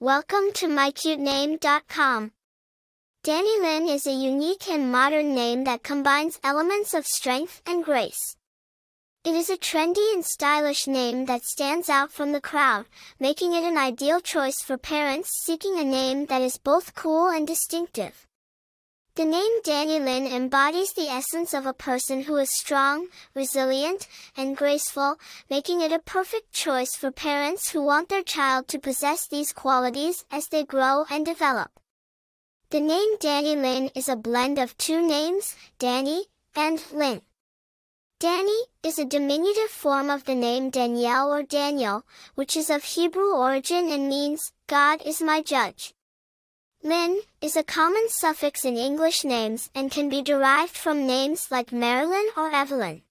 Welcome to mycutename.com. Danilyn is a unique and modern name that combines elements of strength and grace. It is a trendy and stylish name that stands out from the crowd, making it an ideal choice for parents seeking a name that is both cool and distinctive. The name Danilyn embodies the essence of a person who is strong, resilient, and graceful, making it a perfect choice for parents who want their child to possess these qualities as they grow and develop. The name Danilyn is a blend of two names, Danny and Lin. Danny is a diminutive form of the name Danielle or Daniel, which is of Hebrew origin and means, God is my judge. Lin is a common suffix in English names and can be derived from names like Marilyn or Evelyn.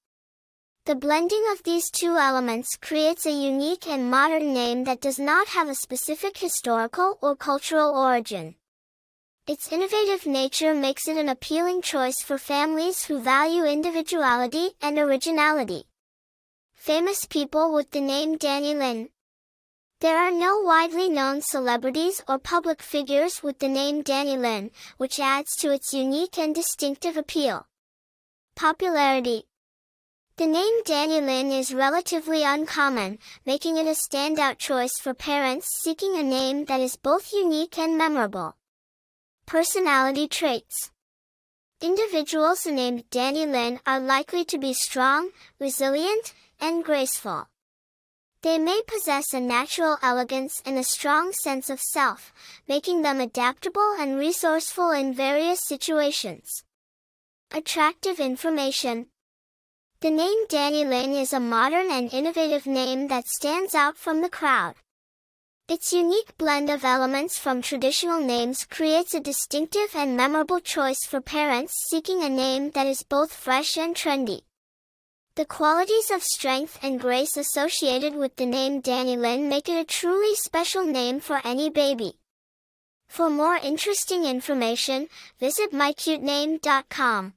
The blending of these two elements creates a unique and modern name that does not have a specific historical or cultural origin. Its innovative nature makes it an appealing choice for families who value individuality and originality. Famous people with the name Danilyn there are no widely known celebrities or public figures with the name Danilyn, which adds to its unique and distinctive appeal. Popularity The name Danilyn is relatively uncommon, making it a standout choice for parents seeking a name that is both unique and memorable. Personality traits Individuals named Danilyn are likely to be strong, resilient, and graceful. They may possess a natural elegance and a strong sense of self, making them adaptable and resourceful in various situations. Attractive information. The name Danilyn is a modern and innovative name that stands out from the crowd. Its unique blend of elements from traditional names creates a distinctive and memorable choice for parents seeking a name that is both fresh and trendy. The qualities of strength and grace associated with the name Danilyn make it a truly special name for any baby. For more interesting information, visit mycutename.com.